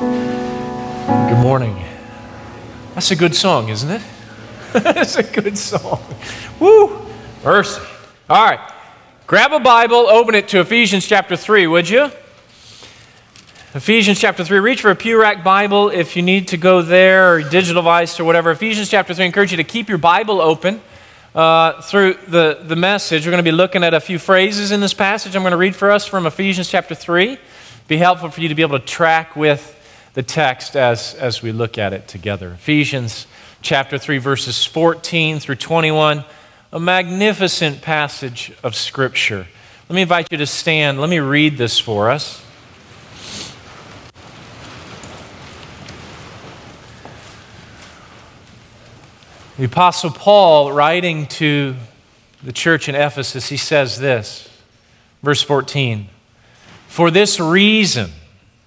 Good morning. That's a good song, isn't it? That's a good song. Woo! Mercy. All right. Grab a Bible, open it to Ephesians chapter 3, would you? Ephesians chapter 3. Reach for a Pew Rack Bible if you need to go there, or digital device, or whatever. Ephesians chapter 3. I encourage you to keep your Bible open uh, through the, the message. We're going to be looking at a few phrases in this passage. I'm going to read for us from Ephesians chapter 3. Be helpful for you to be able to track with the text as, as we look at it together. Ephesians chapter 3, verses 14 through 21, a magnificent passage of Scripture. Let me invite you to stand. Let me read this for us. The Apostle Paul, writing to the church in Ephesus, he says this, verse 14 For this reason,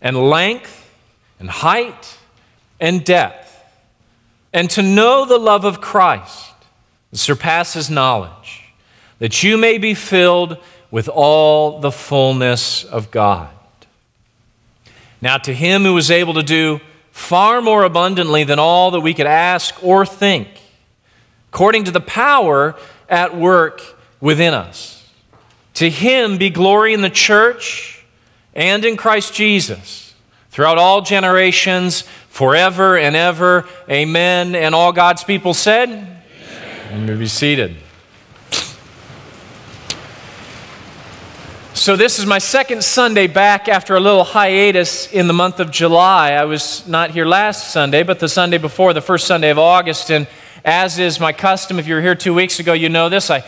and length and height and depth, and to know the love of Christ that surpasses knowledge, that you may be filled with all the fullness of God. Now, to him who is able to do far more abundantly than all that we could ask or think, according to the power at work within us. To him be glory in the church and in Christ Jesus throughout all generations, forever and ever. Amen. And all God's people said, Amen. You may be seated. So, this is my second Sunday back after a little hiatus in the month of July. I was not here last Sunday, but the Sunday before, the first Sunday of August. And as is my custom, if you were here two weeks ago, you know this. I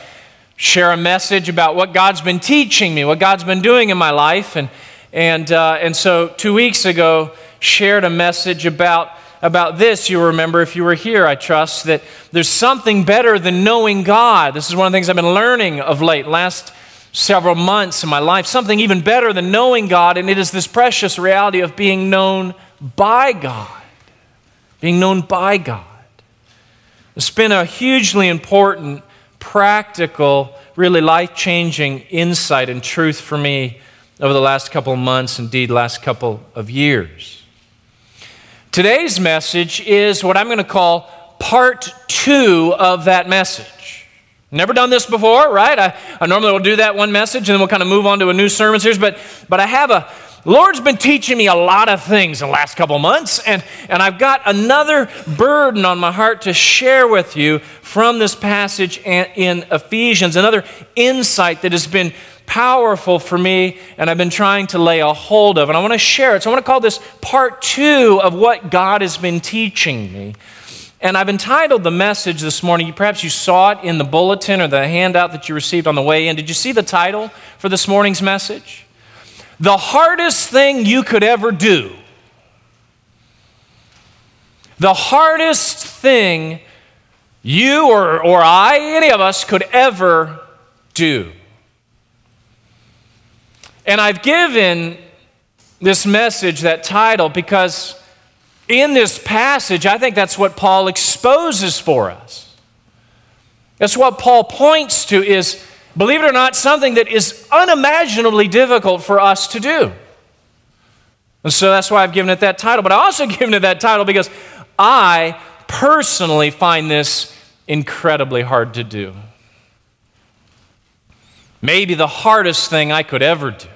share a message about what God's been teaching me, what God's been doing in my life. And and, uh, and so two weeks ago, shared a message about, about this. You remember if you were here, I trust, that there's something better than knowing God. This is one of the things I've been learning of late, last several months in my life. Something even better than knowing God, and it is this precious reality of being known by God. Being known by God. It's been a hugely important, practical, really life changing insight and truth for me over the last couple of months, indeed, last couple of years. Today's message is what I'm going to call part two of that message. Never done this before, right? I, I normally will do that one message and then we'll kind of move on to a new sermon series, but, but I have a, Lord's been teaching me a lot of things in the last couple months, and, and I've got another burden on my heart to share with you from this passage in Ephesians, another insight that has been powerful for me and I've been trying to lay a hold of. And I want to share it. So I want to call this part two of what God has been teaching me. And I've entitled the message this morning, perhaps you saw it in the bulletin or the handout that you received on the way in. Did you see the title for this morning's message? The hardest thing you could ever do. The hardest thing you or, or I, any of us, could ever do. And I've given this message that title because in this passage, I think that's what Paul exposes for us. That's what Paul points to is, believe it or not, something that is unimaginably difficult for us to do. And so that's why I've given it that title. But I also given it that title because I personally find this incredibly hard to do. Maybe the hardest thing I could ever do.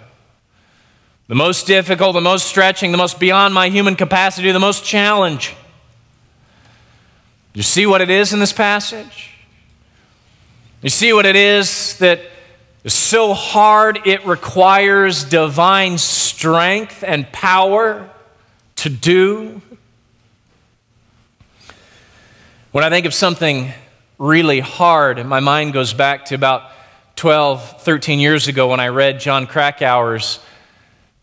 The most difficult, the most stretching, the most beyond my human capacity, the most challenging. You see what it is in this passage? You see what it is that is so hard it requires divine strength and power to do? When I think of something really hard, my mind goes back to about 12, 13 years ago when I read Jon Krakauer's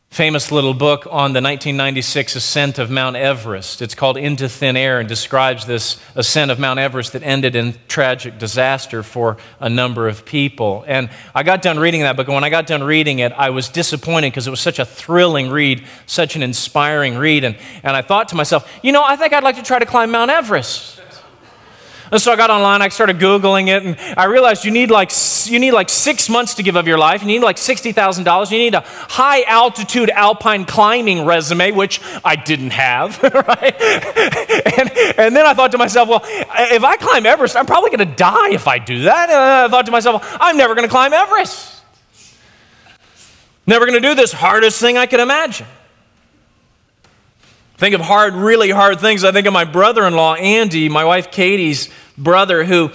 famous little book on the 1996 ascent of Mount Everest. It's called Into Thin Air and describes this ascent of Mount Everest that ended in tragic disaster for a number of people. And I got done reading that book, and when I got done reading it, I was disappointed because it was such a thrilling read, such an inspiring read. And, and I thought to myself, you know, I think I'd like to try to climb Mount Everest. And so I got online, I started Googling it, and I realized you need like, you need like six months to give of your life. You need like $60,000. You need a high altitude alpine climbing resume, which I didn't have, right? and, and then I thought to myself, well, if I climb Everest, I'm probably going to die if I do that. And I thought to myself, well, I'm never going to climb Everest. Never going to do this hardest thing I could imagine. Think of hard, really hard things. I think of my brother in law, Andy, my wife Katie's brother who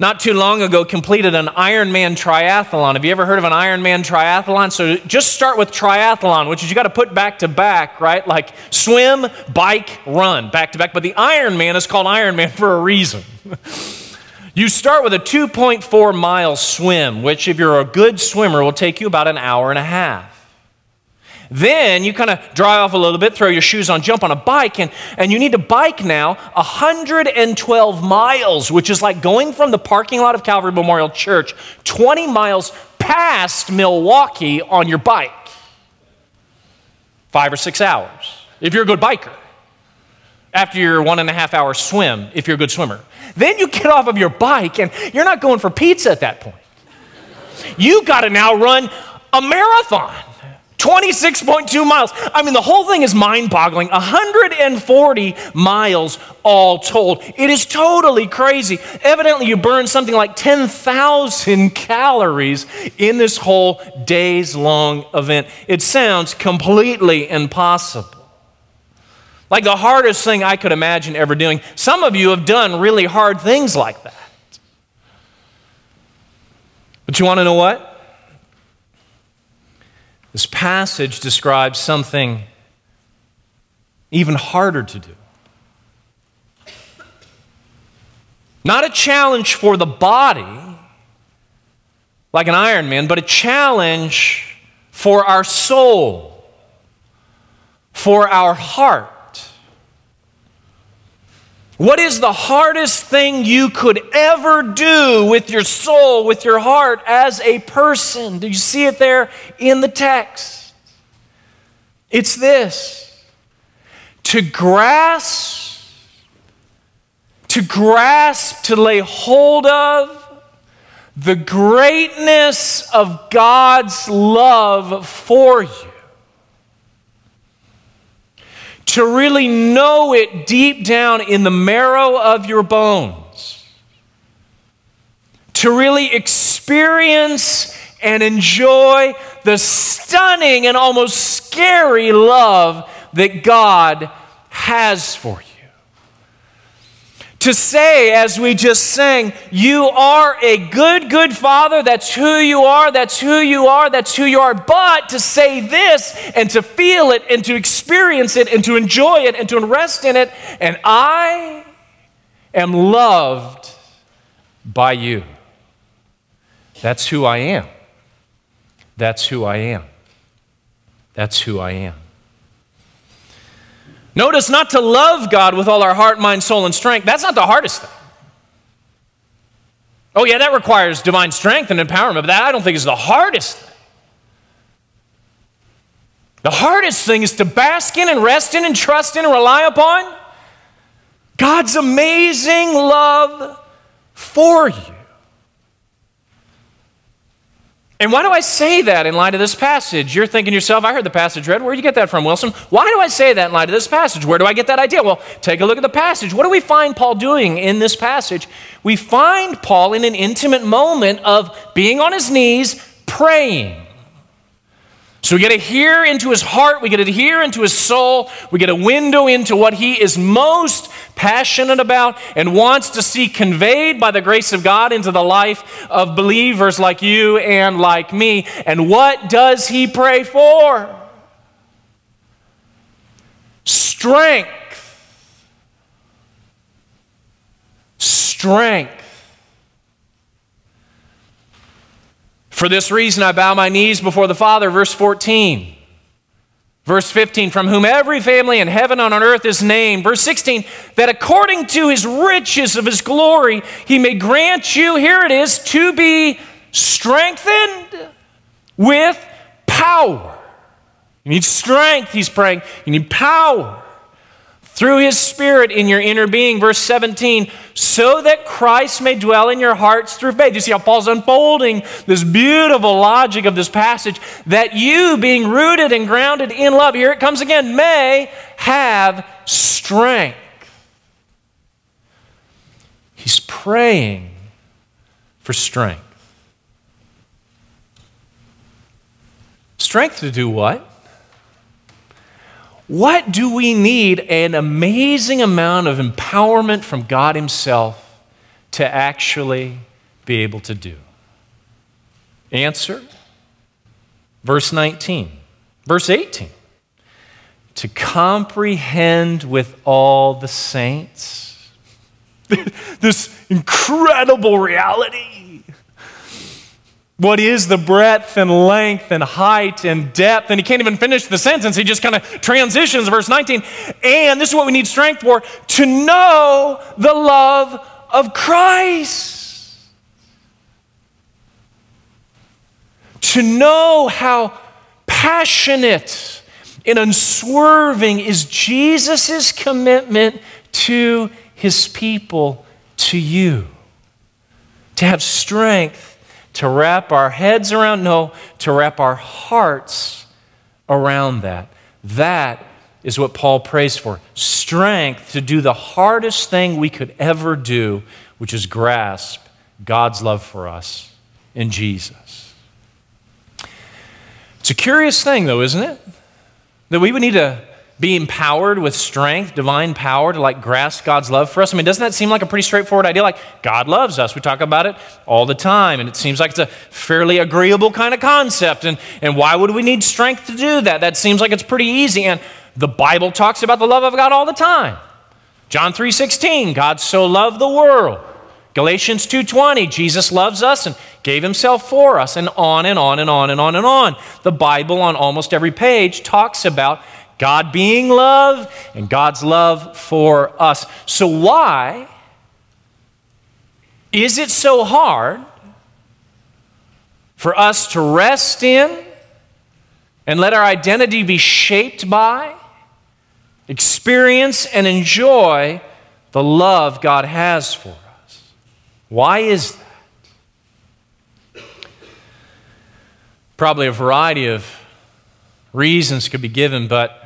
not too long ago completed an Ironman triathlon. Have you ever heard of an Ironman triathlon? So just start with triathlon, which is you got to put back to back, right? Like swim, bike, run, back to back. But the Ironman is called Ironman for a reason. you start with a 2.4 mile swim, which, if you're a good swimmer, will take you about an hour and a half. Then you kind of dry off a little bit, throw your shoes on, jump on a bike, and, and you need to bike now 112 miles, which is like going from the parking lot of Calvary Memorial Church 20 miles past Milwaukee on your bike. Five or six hours, if you're a good biker. After your one and a half hour swim, if you're a good swimmer. Then you get off of your bike, and you're not going for pizza at that point. You got to now run a marathon. 26.2 miles. I mean, the whole thing is mind boggling. 140 miles all told. It is totally crazy. Evidently, you burn something like 10,000 calories in this whole days long event. It sounds completely impossible. Like the hardest thing I could imagine ever doing. Some of you have done really hard things like that. But you want to know what? This passage describes something even harder to do. Not a challenge for the body, like an Iron Man, but a challenge for our soul, for our heart. What is the hardest thing you could ever do with your soul, with your heart as a person? Do you see it there in the text? It's this to grasp, to grasp, to lay hold of the greatness of God's love for you to really know it deep down in the marrow of your bones, to really experience and enjoy the stunning and almost scary love that God has for you to say, as we just sang, you are a good, good father. That's who you are. That's who you are. That's who you are. But to say this and to feel it and to experience it and to enjoy it and to rest in it, and I am loved by you. That's who I am. That's who I am. That's who I am. Notice not to love God with all our heart, mind, soul, and strength. That's not the hardest thing. Oh, yeah, that requires divine strength and empowerment, but that I don't think is the hardest thing. The hardest thing is to bask in and rest in and trust in and rely upon God's amazing love for you. And why do I say that in light of this passage? You're thinking yourself, I heard the passage read. Where'd you get that from, Wilson? Why do I say that in light of this passage? Where do I get that idea? Well, take a look at the passage. What do we find Paul doing in this passage? We find Paul in an intimate moment of being on his knees praying. So we get to hear into his heart, we get to hear into his soul, we get a window into what he is most passionate about and wants to see conveyed by the grace of God into the life of believers like you and like me. And what does he pray for? Strength. Strength. For this reason, I bow my knees before the Father, verse 14, Verse 15, from whom every family in heaven and on earth is named. Verse 16, that according to his riches of his glory, he may grant you, here it is, to be strengthened with power. You need strength, he's praying. You need power through his spirit in your inner being. Verse 17, so that Christ may dwell in your hearts through faith. You see how Paul's unfolding this beautiful logic of this passage that you, being rooted and grounded in love, here it comes again, may have strength. He's praying for strength. Strength to do what? What do we need an amazing amount of empowerment from God Himself to actually be able to do? Answer verse 19, verse 18. To comprehend with all the saints this incredible reality what is the breadth and length and height and depth? And he can't even finish the sentence. He just kind of transitions, verse 19. And this is what we need strength for to know the love of Christ. To know how passionate and unswerving is Jesus' commitment to his people, to you. To have strength to wrap our heads around, no, to wrap our hearts around that. That is what Paul prays for strength to do the hardest thing we could ever do, which is grasp God's love for us in Jesus. It's a curious thing, though, isn't it? That we would need to be empowered with strength, divine power to like grasp God's love for us? I mean, doesn't that seem like a pretty straightforward idea? Like, God loves us. We talk about it all the time, and it seems like it's a fairly agreeable kind of concept. And, and why would we need strength to do that? That seems like it's pretty easy. And the Bible talks about the love of God all the time. John 3:16, God so loved the world. Galatians 2:20, Jesus loves us and gave himself for us and on and on and on and on and on. The Bible on almost every page talks about God being love and God's love for us. So, why is it so hard for us to rest in and let our identity be shaped by, experience, and enjoy the love God has for us? Why is that? Probably a variety of reasons could be given, but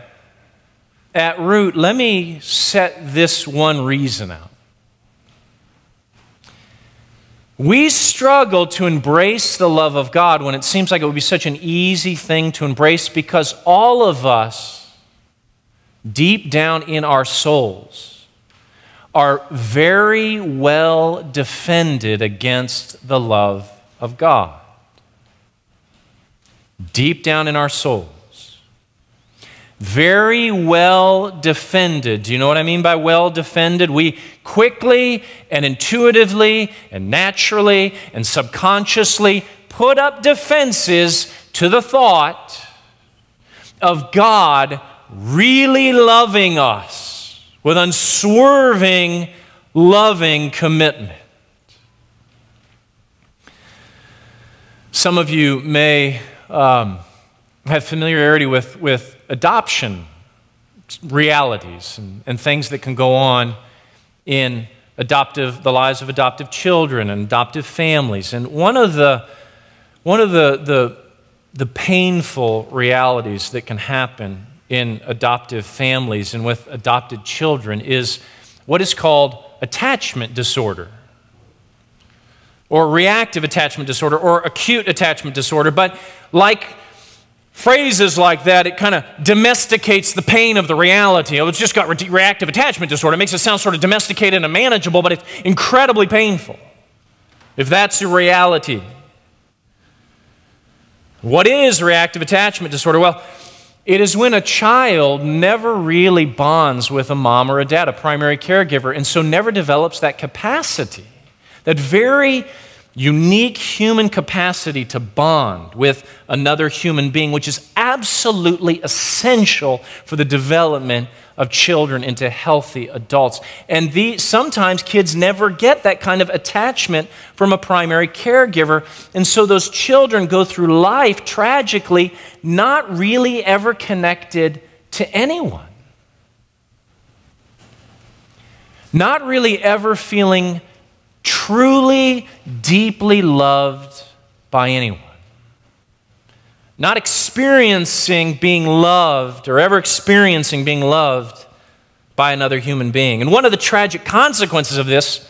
at root, let me set this one reason out. We struggle to embrace the love of God when it seems like it would be such an easy thing to embrace because all of us, deep down in our souls, are very well defended against the love of God. Deep down in our souls very well defended. Do you know what I mean by well defended? We quickly and intuitively and naturally and subconsciously put up defenses to the thought of God really loving us with unswerving, loving commitment. Some of you may um, have familiarity with, with adoption realities and, and things that can go on in adoptive, the lives of adoptive children and adoptive families. And one of the, one of the, the, the painful realities that can happen in adoptive families and with adopted children is what is called attachment disorder or reactive attachment disorder or acute attachment disorder. But like phrases like that, it kind of domesticates the pain of the reality. Oh, it's just got re- reactive attachment disorder. It makes it sound sort of domesticated and manageable, but it's incredibly painful. If that's your reality. What is reactive attachment disorder? Well, it is when a child never really bonds with a mom or a dad, a primary caregiver, and so never develops that capacity, that very unique human capacity to bond with another human being, which is absolutely essential for the development of children into healthy adults. And the, sometimes kids never get that kind of attachment from a primary caregiver. And so those children go through life tragically not really ever connected to anyone. Not really ever feeling truly, deeply loved by anyone not experiencing being loved or ever experiencing being loved by another human being. And one of the tragic consequences of this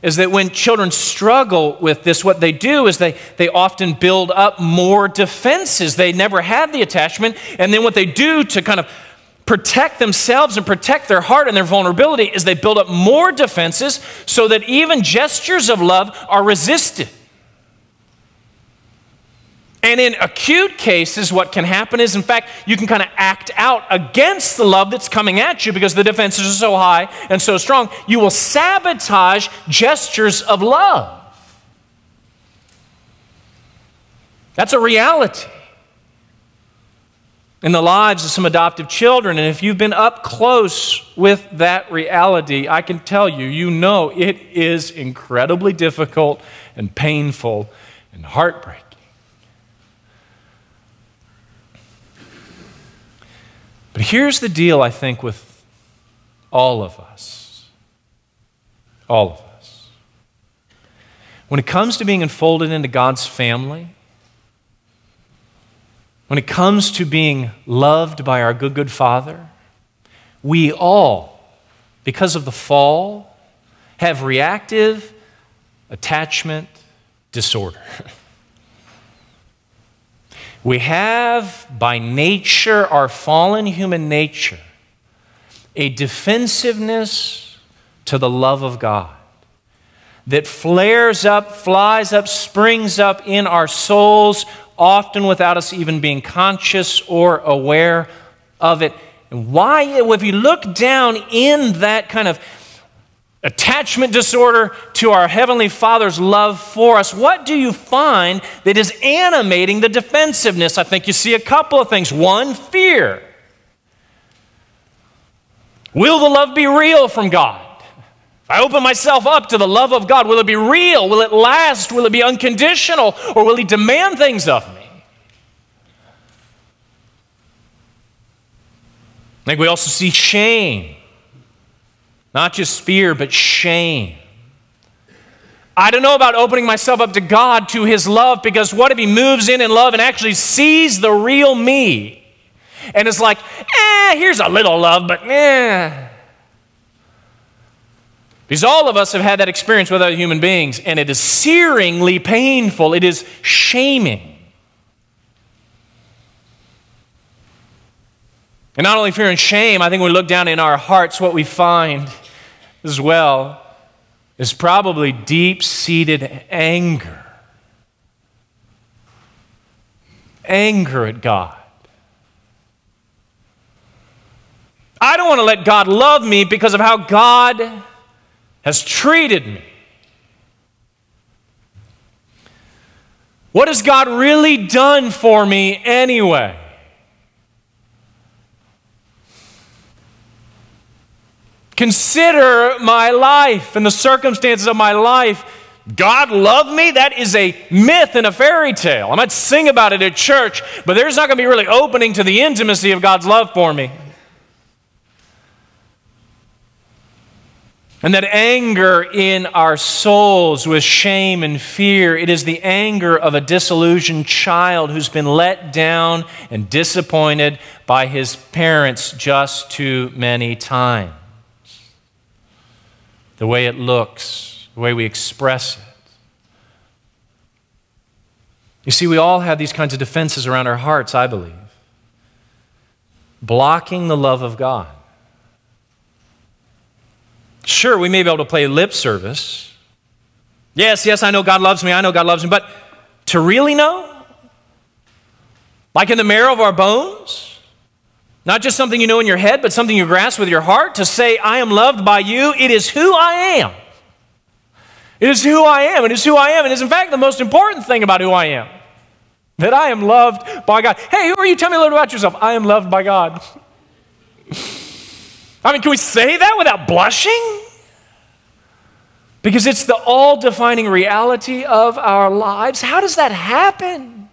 is that when children struggle with this, what they do is they, they often build up more defenses. They never had the attachment. And then what they do to kind of protect themselves and protect their heart and their vulnerability is they build up more defenses so that even gestures of love are resisted. And in acute cases, what can happen is, in fact, you can kind of act out against the love that's coming at you because the defenses are so high and so strong. You will sabotage gestures of love. That's a reality in the lives of some adoptive children. And if you've been up close with that reality, I can tell you, you know it is incredibly difficult and painful and heartbreaking. But here's the deal, I think, with all of us. All of us. When it comes to being enfolded into God's family, when it comes to being loved by our good, good Father, we all, because of the fall, have reactive attachment disorder. We have by nature, our fallen human nature, a defensiveness to the love of God that flares up, flies up, springs up in our souls, often without us even being conscious or aware of it. And why, if you look down in that kind of attachment disorder to our Heavenly Father's love for us, what do you find that is animating the defensiveness? I think you see a couple of things. One, fear. Will the love be real from God? If I open myself up to the love of God, will it be real? Will it last? Will it be unconditional? Or will He demand things of me? I think we also see shame. Not just fear, but shame. I don't know about opening myself up to God, to His love, because what if He moves in in love and actually sees the real me? And it's like, eh, here's a little love, but eh. Because all of us have had that experience with other human beings, and it is searingly painful. It is shaming. And not only fear and shame, I think when we look down in our hearts, what we find as well is probably deep seated anger. Anger at God. I don't want to let God love me because of how God has treated me. What has God really done for me anyway? Consider my life and the circumstances of my life. God loved me? That is a myth and a fairy tale. I might sing about it at church, but there's not going to be really opening to the intimacy of God's love for me. And that anger in our souls with shame and fear, it is the anger of a disillusioned child who's been let down and disappointed by his parents just too many times the way it looks, the way we express it. You see, we all have these kinds of defenses around our hearts, I believe, blocking the love of God. Sure, we may be able to play lip service. Yes, yes, I know God loves me, I know God loves me, but to really know? Like in the marrow of our bones? Not just something you know in your head, but something you grasp with your heart to say, I am loved by you. It is who I am. It is who I am. It is who I am. It is, in fact, the most important thing about who I am. That I am loved by God. Hey, who are you? Tell me a little about yourself. I am loved by God. I mean, can we say that without blushing? Because it's the all defining reality of our lives. How does that happen?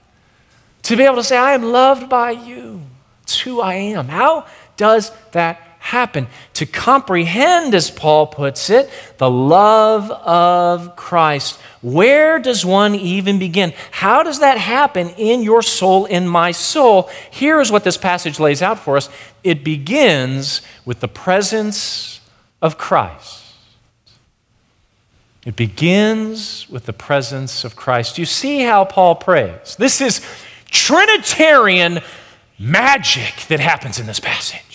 To be able to say, I am loved by you. It's who I am. How does that happen? To comprehend, as Paul puts it, the love of Christ. Where does one even begin? How does that happen in your soul, in my soul? Here is what this passage lays out for us it begins with the presence of Christ. It begins with the presence of Christ. You see how Paul prays. This is Trinitarian magic that happens in this passage.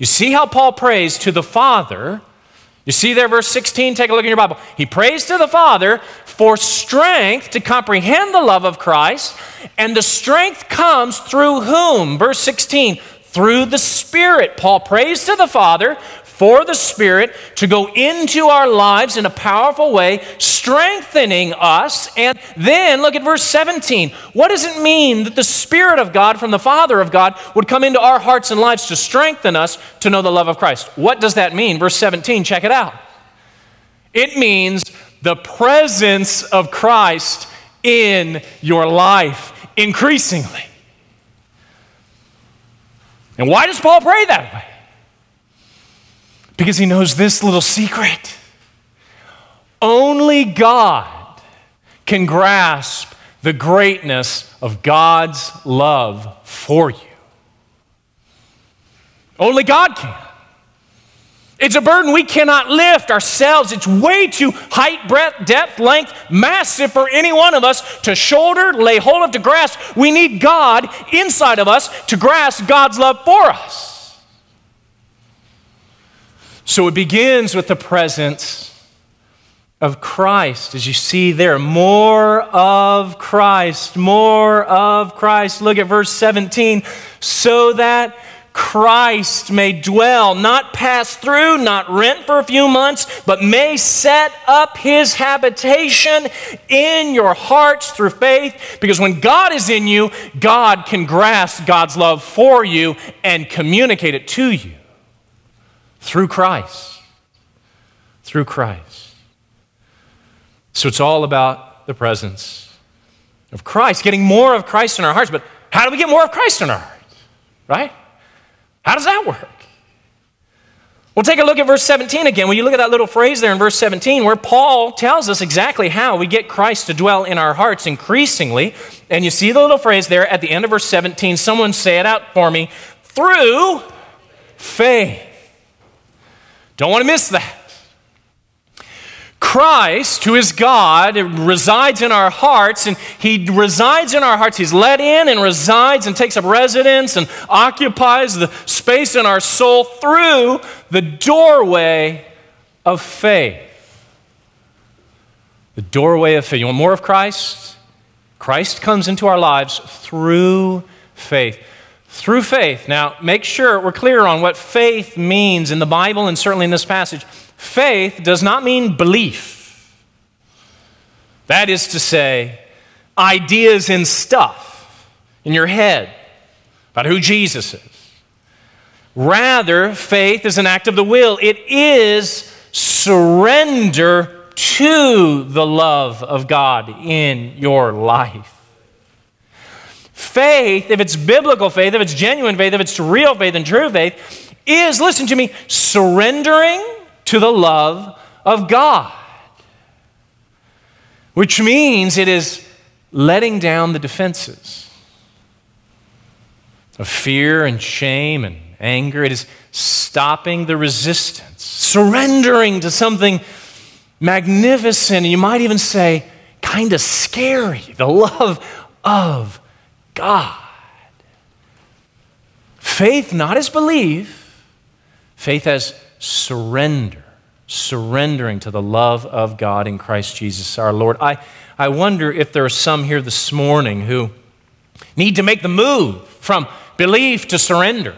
You see how Paul prays to the Father. You see there, verse 16, take a look in your Bible. He prays to the Father for strength to comprehend the love of Christ, and the strength comes through whom? Verse 16, through the Spirit. Paul prays to the Father for the Spirit to go into our lives in a powerful way, strengthening us. And then look at verse 17. What does it mean that the Spirit of God from the Father of God would come into our hearts and lives to strengthen us to know the love of Christ? What does that mean? Verse 17, check it out. It means the presence of Christ in your life increasingly. And why does Paul pray that way? Because he knows this little secret. Only God can grasp the greatness of God's love for you. Only God can. It's a burden we cannot lift ourselves. It's way too height, breadth, depth, length, massive for any one of us to shoulder, lay hold of, to grasp. We need God inside of us to grasp God's love for us. So it begins with the presence of Christ. As you see there, more of Christ, more of Christ. Look at verse 17. So that Christ may dwell, not pass through, not rent for a few months, but may set up his habitation in your hearts through faith. Because when God is in you, God can grasp God's love for you and communicate it to you through Christ. Through Christ. So it's all about the presence of Christ, getting more of Christ in our hearts. But how do we get more of Christ in our hearts? Right? How does that work? Well, take a look at verse 17 again. When you look at that little phrase there in verse 17, where Paul tells us exactly how we get Christ to dwell in our hearts increasingly. And you see the little phrase there at the end of verse 17. Someone say it out for me through faith. Don't want to miss that. Christ, who is God, resides in our hearts, and He resides in our hearts. He's let in and resides and takes up residence and occupies the space in our soul through the doorway of faith. The doorway of faith. You want more of Christ? Christ comes into our lives through faith through faith. Now, make sure we're clear on what faith means in the Bible and certainly in this passage. Faith does not mean belief. That is to say, ideas and stuff in your head about who Jesus is. Rather, faith is an act of the will, it is surrender to the love of God in your life. Faith, if it's biblical faith, if it's genuine faith, if it's real faith and true faith, is, listen to me, surrendering to the love of God. Which means it is letting down the defenses of fear and shame and anger. It is stopping the resistance, surrendering to something magnificent, and you might even say, kind of scary the love of God. Faith not as belief, faith as surrender, surrendering to the love of God in Christ Jesus our Lord. I, I wonder if there are some here this morning who need to make the move from belief to surrender.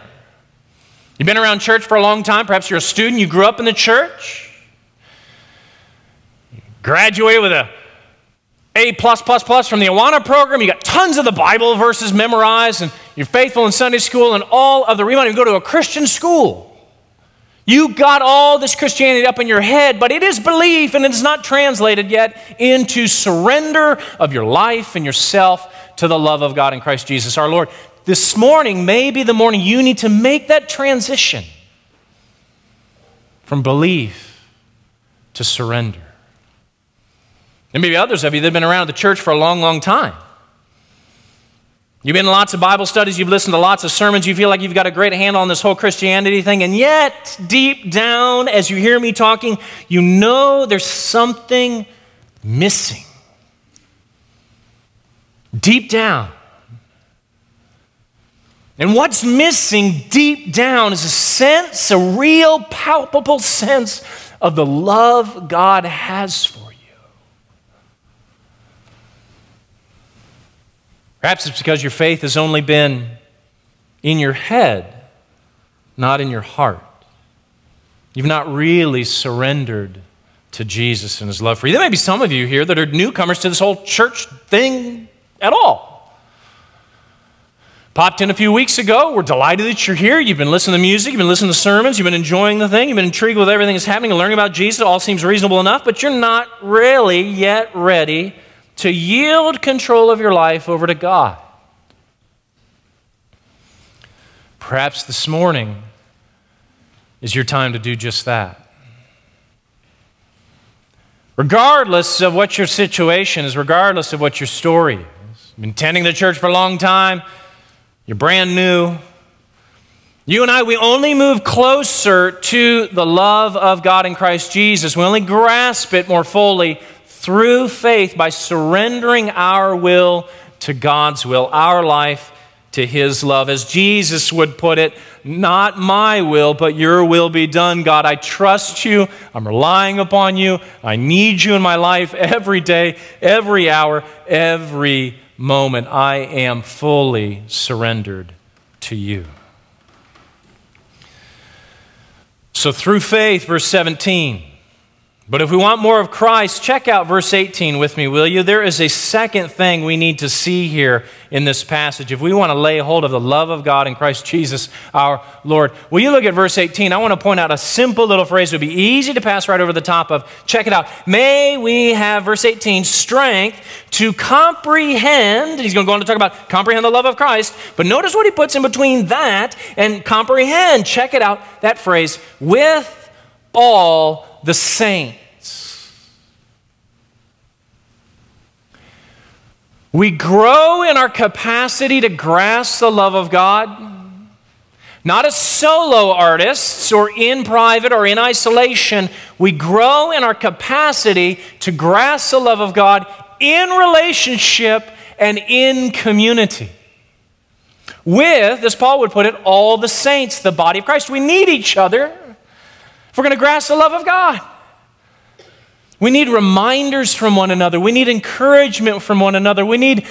You've been around church for a long time, perhaps you're a student, you grew up in the church, you graduated with a A plus plus plus from the Awana program. You got tons of the Bible verses memorized, and you're faithful in Sunday school and all of the. You even go to a Christian school. You got all this Christianity up in your head, but it is belief and it is not translated yet into surrender of your life and yourself to the love of God in Christ Jesus our Lord. This morning may be the morning you need to make that transition from belief to surrender. And maybe others of you that have been around the church for a long, long time. You've been in lots of Bible studies, you've listened to lots of sermons, you feel like you've got a great handle on this whole Christianity thing, and yet, deep down, as you hear me talking, you know there's something missing. Deep down. And what's missing deep down is a sense, a real palpable sense of the love God has for you. Perhaps it's because your faith has only been in your head, not in your heart. You've not really surrendered to Jesus and his love for you. There may be some of you here that are newcomers to this whole church thing at all. Popped in a few weeks ago. We're delighted that you're here. You've been listening to music, you've been listening to sermons, you've been enjoying the thing, you've been intrigued with everything that's happening and learning about Jesus. It all seems reasonable enough, but you're not really yet ready to yield control of your life over to God. Perhaps this morning is your time to do just that. Regardless of what your situation is, regardless of what your story is, been attending the church for a long time, you're brand new. You and I, we only move closer to the love of God in Christ Jesus. We only grasp it more fully through faith by surrendering our will to God's will, our life to His love. As Jesus would put it, not my will, but your will be done. God, I trust you. I'm relying upon you. I need you in my life every day, every hour, every moment. I am fully surrendered to you. So, through faith, verse 17, but if we want more of Christ, check out verse 18 with me, will you? There is a second thing we need to see here in this passage. If we want to lay hold of the love of God in Christ Jesus our Lord, will you look at verse 18? I want to point out a simple little phrase that would be easy to pass right over the top of. Check it out. May we have, verse 18, strength to comprehend. He's going to go on to talk about comprehend the love of Christ. But notice what he puts in between that and comprehend. Check it out, that phrase, with all the saints. We grow in our capacity to grasp the love of God, not as solo artists or in private or in isolation. We grow in our capacity to grasp the love of God in relationship and in community. With, as Paul would put it, all the saints, the body of Christ. We need each other if we're going to grasp the love of God. We need reminders from one another. We need encouragement from one another. We need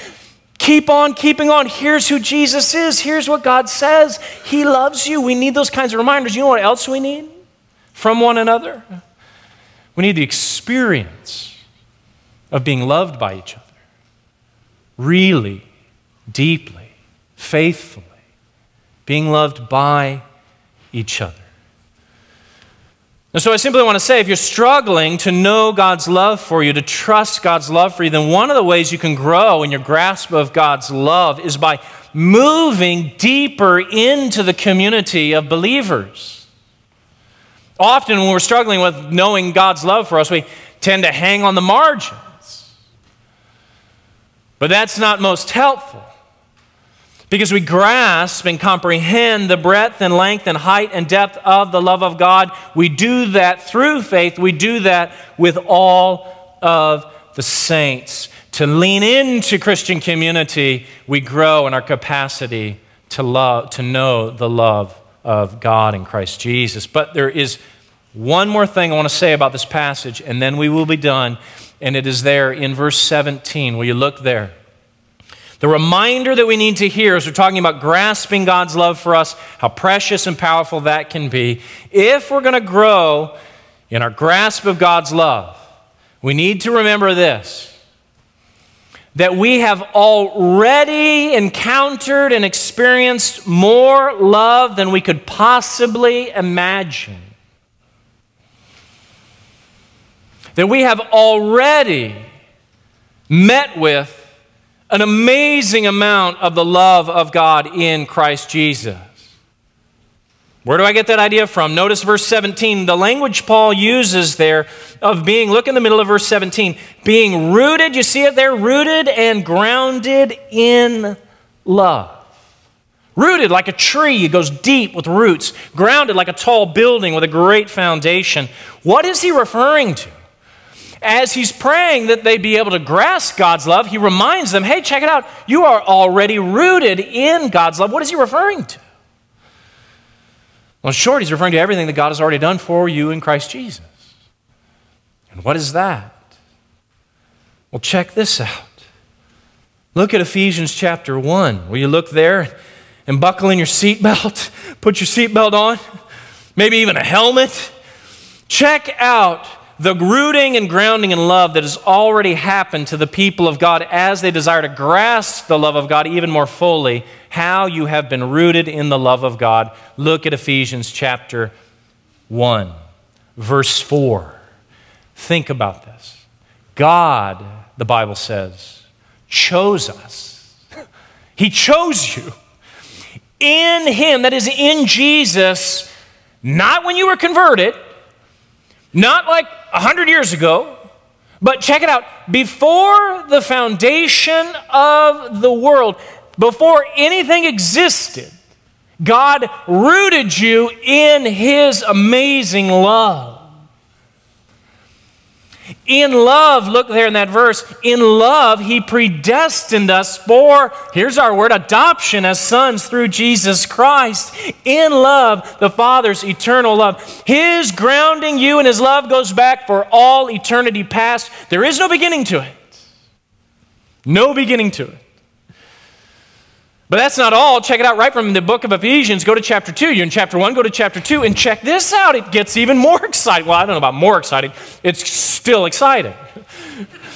keep on keeping on. Here's who Jesus is. Here's what God says. He loves you. We need those kinds of reminders. You know what else we need from one another? We need the experience of being loved by each other. Really, deeply, faithfully. Being loved by each other. And so I simply want to say if you're struggling to know God's love for you, to trust God's love for you, then one of the ways you can grow in your grasp of God's love is by moving deeper into the community of believers. Often, when we're struggling with knowing God's love for us, we tend to hang on the margins. But that's not most helpful because we grasp and comprehend the breadth and length and height and depth of the love of God. We do that through faith. We do that with all of the saints. To lean into Christian community, we grow in our capacity to love, to know the love of God in Christ Jesus. But there is one more thing I want to say about this passage, and then we will be done. And it is there in verse 17. Will you look there? The reminder that we need to hear as we're talking about grasping God's love for us, how precious and powerful that can be. If we're going to grow in our grasp of God's love, we need to remember this that we have already encountered and experienced more love than we could possibly imagine. That we have already met with an amazing amount of the love of God in Christ Jesus. Where do I get that idea from? Notice verse 17. The language Paul uses there of being, look in the middle of verse 17, being rooted, you see it there? Rooted and grounded in love. Rooted like a tree, it goes deep with roots. Grounded like a tall building with a great foundation. What is he referring to? As he's praying that they be able to grasp God's love, he reminds them, hey, check it out. You are already rooted in God's love. What is he referring to? Well, in short, he's referring to everything that God has already done for you in Christ Jesus. And what is that? Well, check this out. Look at Ephesians chapter 1. Will you look there and buckle in your seatbelt? Put your seatbelt on? Maybe even a helmet? Check out the rooting and grounding in love that has already happened to the people of God as they desire to grasp the love of God even more fully, how you have been rooted in the love of God. Look at Ephesians chapter 1, verse 4. Think about this. God, the Bible says, chose us. He chose you. In Him, that is in Jesus, not when you were converted, not like 100 years ago, but check it out. Before the foundation of the world, before anything existed, God rooted you in His amazing love. In love, look there in that verse, in love, He predestined us for, here's our word, adoption as sons through Jesus Christ. In love, the Father's eternal love. His grounding you in His love goes back for all eternity past. There is no beginning to it. No beginning to it. But that's not all. Check it out right from the book of Ephesians. Go to chapter 2. You're in chapter 1, go to chapter 2, and check this out. It gets even more exciting. Well, I don't know about more exciting, it's still exciting.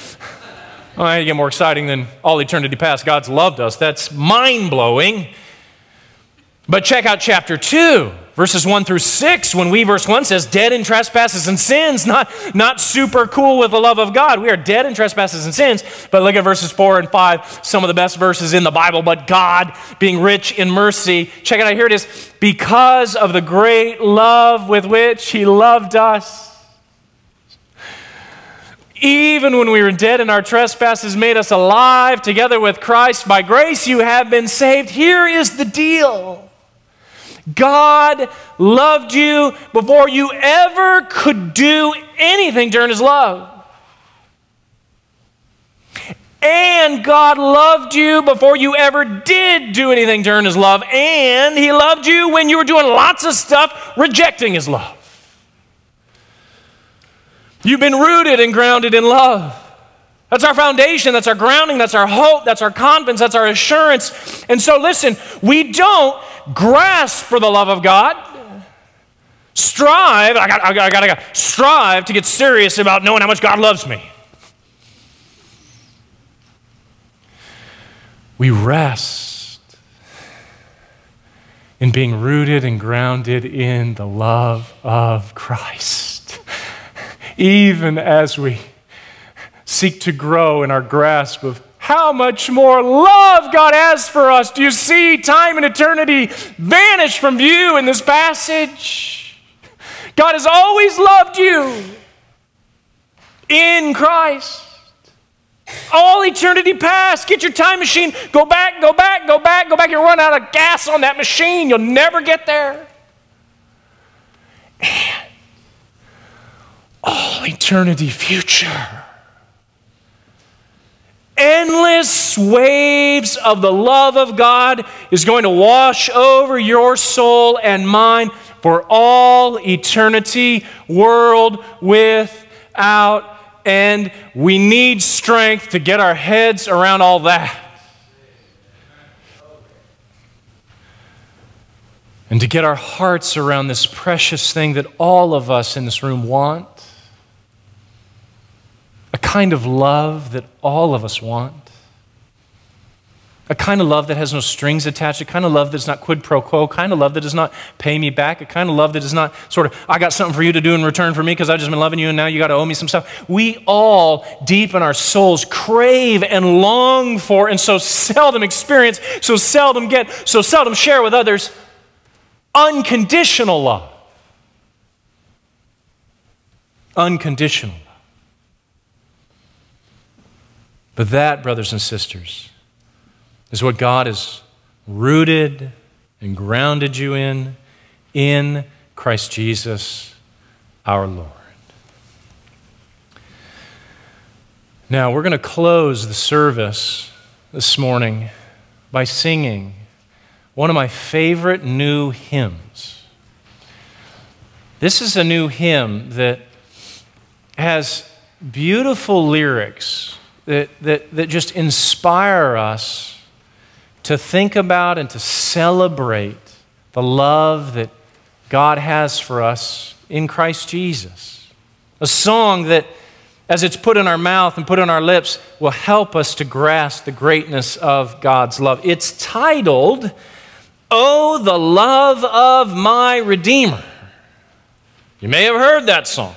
well, you get more exciting than all eternity past. God's loved us. That's mind blowing. But check out chapter 2 verses 1 through 6 when we verse 1 says dead in trespasses and sins not, not super cool with the love of god we are dead in trespasses and sins but look at verses 4 and 5 some of the best verses in the bible but god being rich in mercy check it out here it is because of the great love with which he loved us even when we were dead in our trespasses, made us alive together with Christ. By grace you have been saved. Here is the deal God loved you before you ever could do anything to earn his love. And God loved you before you ever did do anything to earn his love. And he loved you when you were doing lots of stuff rejecting his love. You've been rooted and grounded in love. That's our foundation, that's our grounding, that's our hope, that's our confidence, that's our assurance. And so, listen, we don't grasp for the love of God. Strive, I got, I got, I got, I got, strive to get serious about knowing how much God loves me. We rest in being rooted and grounded in the love of Christ, even as we seek to grow in our grasp of how much more love God has for us. Do you see time and eternity vanish from view in this passage? God has always loved you in Christ. All eternity past. Get your time machine. Go back, go back, go back, go back. You'll run out of gas on that machine. You'll never get there. And all eternity future endless waves of the love of God is going to wash over your soul and mine for all eternity, world without end. We need strength to get our heads around all that. And to get our hearts around this precious thing that all of us in this room want kind of love that all of us want. A kind of love that has no strings attached, a kind of love that's not quid pro quo, a kind of love that does not pay me back, a kind of love that is not sort of, I got something for you to do in return for me because I've just been loving you and now you got to owe me some stuff. We all, deep in our souls, crave and long for and so seldom experience, so seldom get, so seldom share with others unconditional love. Unconditional love. But that, brothers and sisters, is what God has rooted and grounded you in, in Christ Jesus our Lord. Now, we're going to close the service this morning by singing one of my favorite new hymns. This is a new hymn that has beautiful lyrics that, that, that just inspire us to think about and to celebrate the love that God has for us in Christ Jesus. A song that, as it's put in our mouth and put in our lips, will help us to grasp the greatness of God's love. It's titled, Oh, the Love of My Redeemer. You may have heard that song.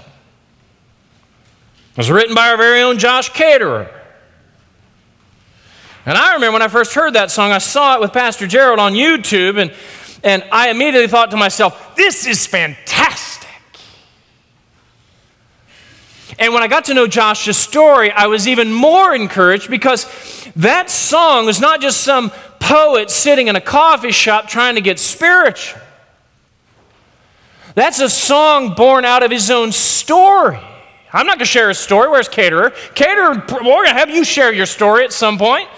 It was written by our very own Josh Caterer. And I remember when I first heard that song, I saw it with Pastor Gerald on YouTube, and, and I immediately thought to myself, this is fantastic. And when I got to know Josh's story, I was even more encouraged because that song was not just some poet sitting in a coffee shop trying to get spiritual. That's a song born out of his own story. I'm not going to share his story. Where's Caterer? Caterer, we're going to have you share your story at some point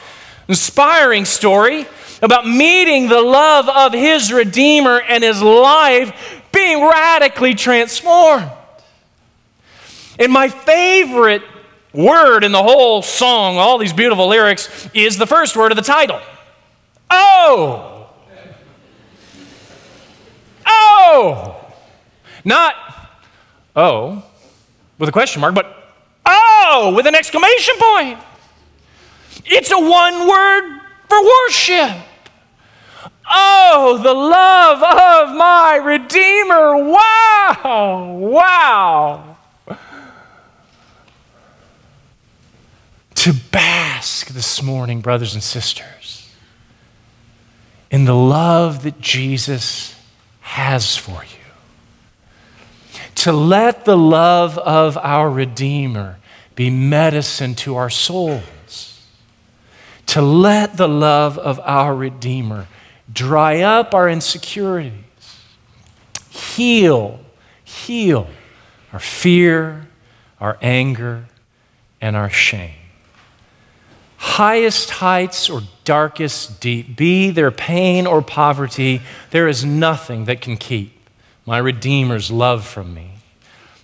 inspiring story about meeting the love of his Redeemer and his life being radically transformed. And my favorite word in the whole song, all these beautiful lyrics, is the first word of the title. Oh! Oh! Not oh with a question mark, but oh with an exclamation point. It's a one word for worship. Oh, the love of my Redeemer. Wow, wow. To bask this morning, brothers and sisters, in the love that Jesus has for you. To let the love of our Redeemer be medicine to our soul to let the love of our Redeemer dry up our insecurities, heal, heal our fear, our anger, and our shame. Highest heights or darkest deep, be there pain or poverty, there is nothing that can keep my Redeemer's love from me.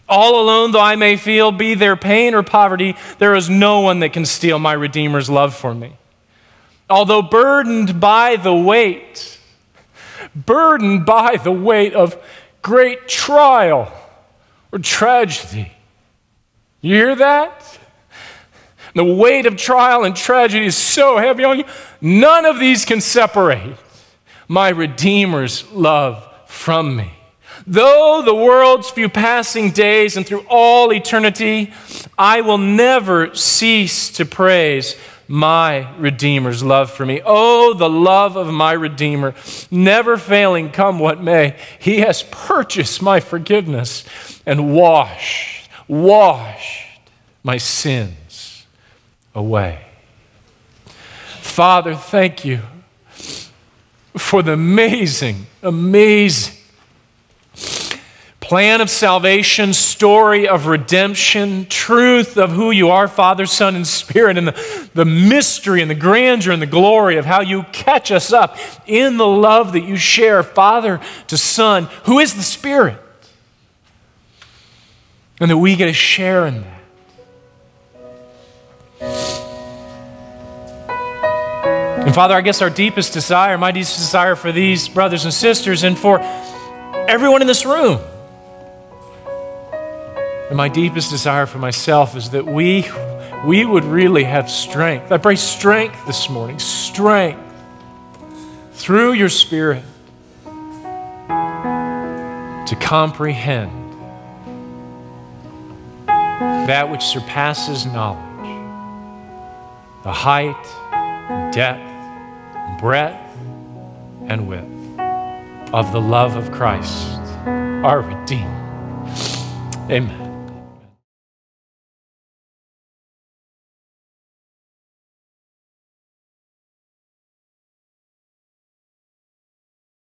All alone though I may feel, be there pain or poverty, there is no one that can steal my Redeemer's love for me although burdened by the weight, burdened by the weight of great trial or tragedy. You hear that? The weight of trial and tragedy is so heavy on you. None of these can separate my Redeemer's love from me. Though the world's few passing days and through all eternity, I will never cease to praise my Redeemer's love for me. Oh, the love of my Redeemer, never failing, come what may. He has purchased my forgiveness and washed, washed my sins away. Father, thank you for the amazing, amazing plan of salvation, story of redemption, truth of who you are, Father, Son, and Spirit, and the, the mystery and the grandeur and the glory of how you catch us up in the love that you share, Father to Son, who is the Spirit. And that we get a share in that. And Father, I guess our deepest desire, my deepest desire for these brothers and sisters and for everyone in this room and my deepest desire for myself is that we, we would really have strength. I pray strength this morning, strength through your Spirit to comprehend that which surpasses knowledge the height, depth, breadth, and width of the love of Christ, our Redeemer. Amen.